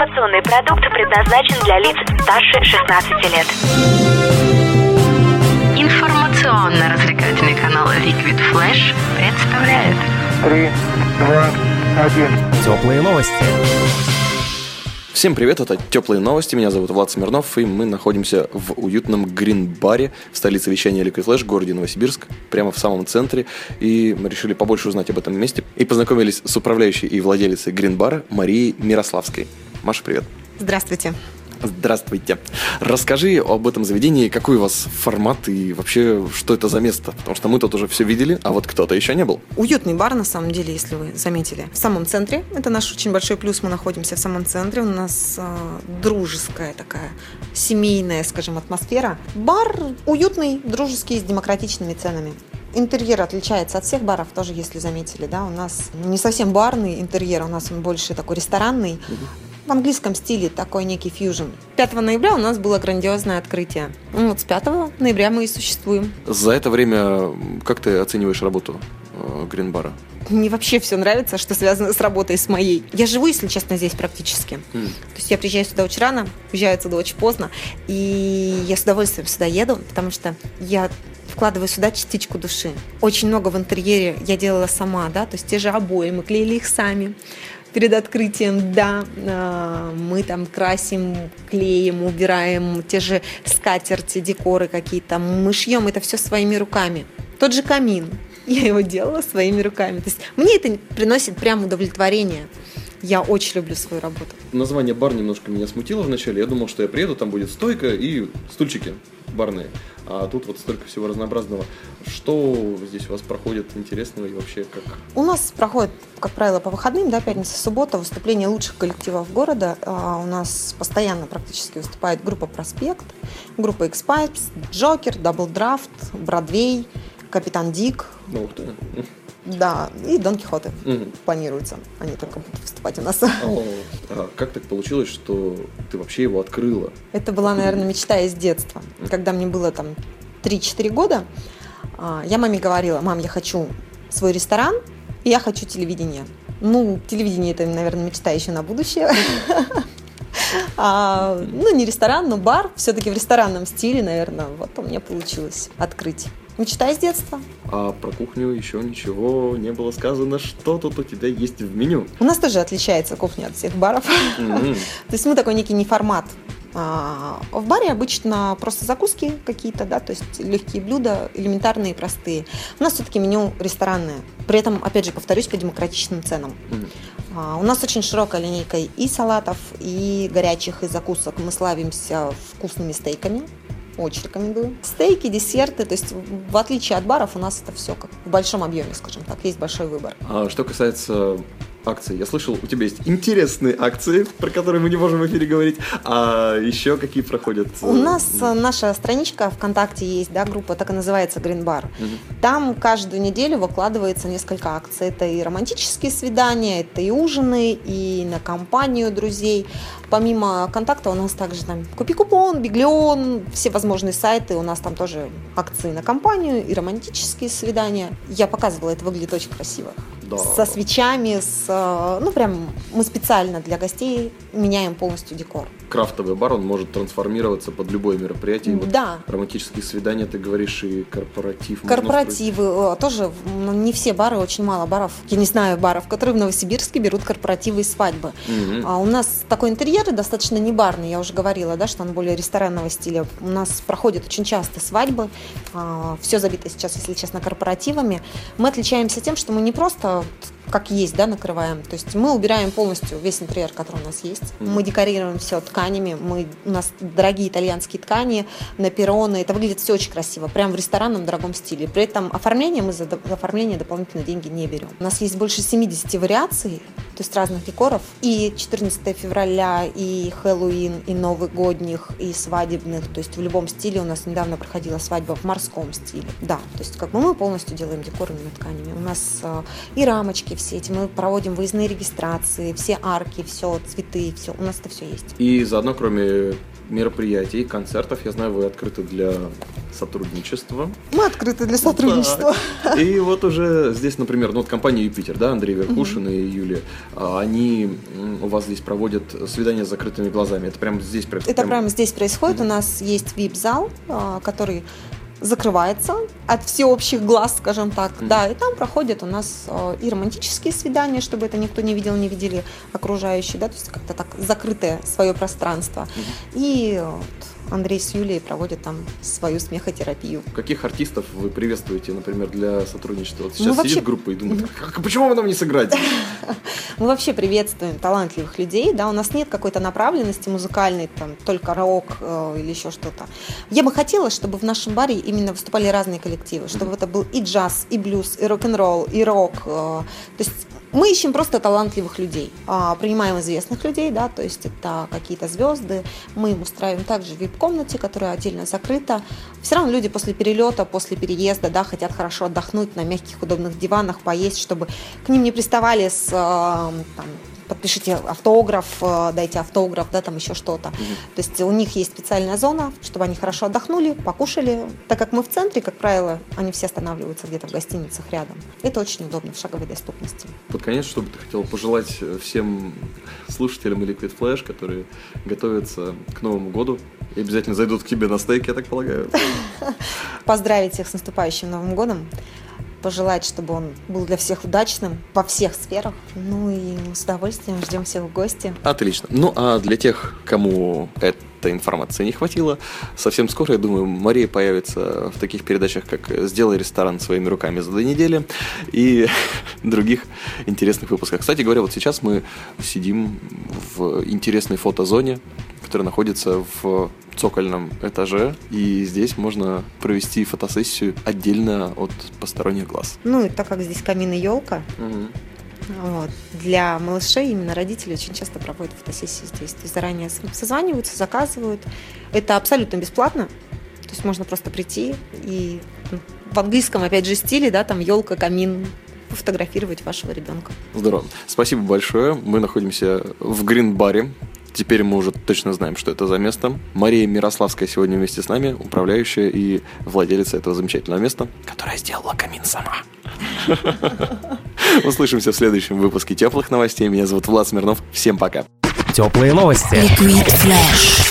Информационный продукт предназначен для лиц старше 16 лет. Информационно-развлекательный канал Liquid Flash представляет Три, два, один. Теплые новости. Всем привет, это Теплые новости, меня зовут Влад Смирнов, и мы находимся в уютном грин-баре в столице вещания Liquid Flash, городе Новосибирск, прямо в самом центре, и мы решили побольше узнать об этом месте, и познакомились с управляющей и владелицей грин-бара Марией Мирославской. Маша, привет. Здравствуйте. Здравствуйте. Расскажи об этом заведении, какой у вас формат и вообще, что это за место? Потому что мы тут уже все видели, а вот кто-то еще не был. Уютный бар, на самом деле, если вы заметили. В самом центре. Это наш очень большой плюс. Мы находимся в самом центре. У нас э, дружеская такая, семейная, скажем, атмосфера. Бар уютный, дружеский, с демократичными ценами. Интерьер отличается от всех баров, тоже, если заметили, да, у нас не совсем барный интерьер, у нас он больше такой ресторанный, в английском стиле такой некий фьюжн. 5 ноября у нас было грандиозное открытие. Ну, вот с 5 ноября мы и существуем. За это время как ты оцениваешь работу э, грин-бара? Мне вообще все нравится, что связано с работой с моей. Я живу, если честно, здесь практически. М. То есть я приезжаю сюда очень рано, уезжаю отсюда очень поздно, и я с удовольствием сюда еду, потому что я вкладываю сюда частичку души. Очень много в интерьере я делала сама, да, то есть те же обои, мы клеили их сами перед открытием, да, а, мы там красим, клеим, убираем те же скатерти, декоры какие-то, мы шьем это все своими руками. Тот же камин, я его делала своими руками. То есть мне это приносит прям удовлетворение. Я очень люблю свою работу. Название бар немножко меня смутило вначале. Я думал, что я приеду, там будет стойка и стульчики барные. А тут вот столько всего разнообразного. Что здесь у вас проходит интересного и вообще как? У нас проходит, как правило, по выходным, да, пятница, суббота, выступления лучших коллективов города. А у нас постоянно практически выступает группа «Проспект», группа X-Pipes, Джокер, Double Draft, Бродвей, Капитан Дик, Ну, ты. Да, и Дон Кихоты Мгм. планируется. Они только будут выступать у нас. О, а как так получилось, что ты вообще его открыла? Это была, наверное, мечта из детства. Когда мне было там 3-4 года, а, я маме говорила, мам, я хочу свой ресторан, и я хочу телевидение. Ну, телевидение это, наверное, мечта еще на будущее. А, ну, не ресторан, но бар. Все-таки в ресторанном стиле, наверное, вот у меня получилось открыть. Мечта из детства. А про кухню еще ничего не было сказано. Что тут у тебя есть в меню? У нас тоже отличается кухня от всех баров. То есть мы такой некий неформат. А, В баре обычно просто закуски какие-то, да, то есть легкие блюда, элементарные, простые. У нас все-таки меню ресторанное. При этом, опять же, повторюсь, по демократичным ценам. А, У нас очень широкая линейка и салатов, и горячих, и закусок. Мы славимся вкусными стейками. Очень рекомендую. Стейки, десерты, то есть в отличие от баров у нас это все как в большом объеме, скажем так, есть большой выбор. А что касается акций, я слышал, у тебя есть интересные акции, про которые мы не можем в эфире говорить. А еще какие проходят? У нас э, наша страничка ВКонтакте есть, да, группа, так и называется Green Bar. Мгм. Там каждую неделю выкладывается несколько акций. Это и романтические свидания, это и ужины, и на компанию друзей. Помимо контакта у нас также там Купи купон, Биглион, все возможные сайты. У нас там тоже акции на компанию и романтические свидания. Я показывала, это выглядит очень красиво. Да. Со свечами, с... э, Ну, прям мы специально для гостей меняем полностью декор. Крафтовый бар, он может трансформироваться под любое мероприятие. Вот Да, романтические свидания, ты говоришь, и корпоратив. Корпоративы э, тоже, ну, не все бары, очень мало баров. Я не знаю баров, которые в Новосибирске берут корпоративы и свадьбы. Мгм. А у нас такой интерьер достаточно не барный, я уже говорила, да, что он более ресторанного стиля. У нас проходят очень часто свадьбы, все забито сейчас, если честно, корпоративами. Мы отличаемся тем, что мы не просто вот как есть, да, накрываем. То есть мы убираем полностью весь интерьер, который у нас есть. Мгм. Мы декорируем все тканями. Мы, у нас дорогие итальянские ткани на перроны. Это выглядит все очень красиво. Прям в ресторанном дорогом стиле. При этом оформление мы за до- за оформление дополнительно деньги не берем. У нас есть больше 70 вариаций, то есть разных декоров. И 14 февраля, и Хэллоуин, и новогодних, и свадебных. То есть в любом стиле у нас недавно проходила свадьба в морском стиле. Да, то есть как бы мы полностью делаем декор именно тканями. У нас э, и рамочки все эти. Мы проводим выездные регистрации, все арки, все, цветы, все. У нас это все есть. И заодно, кроме мероприятий, концертов, я знаю, вы открыты для сотрудничества. Мы открыты для сотрудничества. Да. И вот уже здесь, например, ну вот компания Юпитер, да, Андрей Верхушин и Юлия, а, они у вас здесь проводят свидания с закрытыми глазами. Это прямо здесь происходит? Это прямо здесь происходит. У нас есть вип-зал, а, который закрывается от всеобщих глаз, скажем так. Мгм. Да, и там проходят у нас а, и романтические свидания, чтобы это никто не видел, не видели окружающие, да, то есть как-то так закрытое свое пространство. И вот Андрей с Юлией проводят там свою смехотерапию. Каких артистов вы приветствуете, например, для сотрудничества? Вот сейчас вообще- сидит группа и думает, «Как- почему бы нам не сыграть? Мы вообще приветствуем талантливых людей, да, у нас нет какой-то направленности музыкальной, там, только рок э, или еще что-то. Я бы хотела, чтобы в нашем баре именно выступали разные коллективы, чтобы это был и джаз, и блюз, и рок-н-ролл, и рок. э, то есть мы ищем просто талантливых людей, А, принимаем известных людей, да, то есть это какие-то звезды, мы им устраиваем также в вип-комнате, которая отдельно закрыта. Все равно люди после перелета, после переезда, да, хотят хорошо отдохнуть на мягких удобных диванах, поесть, чтобы к ним не приставали с э, там, подпишите автограф, э, дайте автограф, да, там еще что-то. То есть у них есть специальная зона, чтобы они хорошо отдохнули, покушали. Так как мы в центре, как правило, они все останавливаются где-то в гостиницах рядом. Это очень удобно в шаговой доступности. Под конец, что бы ты хотел пожелать всем слушателям Liquid Flash, которые готовятся к Новому году и обязательно зайдут к тебе на стейк, я так полагаю. Поздравить всех с наступающим Новым годом. Пожелать, чтобы он был для всех удачным во всех сферах. Ну и с удовольствием ждем всех в гости. Отлично. Ну, а для тех, кому этой информации не хватило, совсем скоро, я думаю, Мария появится в таких передачах, как «Сделай ресторан своими руками за две недели» и других интересных выпусках. Кстати говоря, вот сейчас мы сидим в интересной фотозоне, которая находится в цокольном этаже, и здесь можно провести фотосессию отдельно от посторонних глаз. Ну и так как здесь камин и елка, Вот. Для малышей именно родители очень часто проводят фотосессии здесь. То есть заранее созваниваются, заказывают. Это абсолютно бесплатно. То есть можно просто прийти и ну, в английском, опять же, стиле, да, там елка, камин, фотографировать вашего ребенка. Здорово. Спасибо большое. Мы находимся в Грин-баре. Теперь мы уже точно знаем, что это за место. Мария Мирославская сегодня вместе с нами, управляющая и владелица этого замечательного места, которая сделала камин сама. Услышимся в следующем выпуске теплых новостей. Меня зовут Влад Смирнов. Всем пока. Теплые новости. Liquid Flash.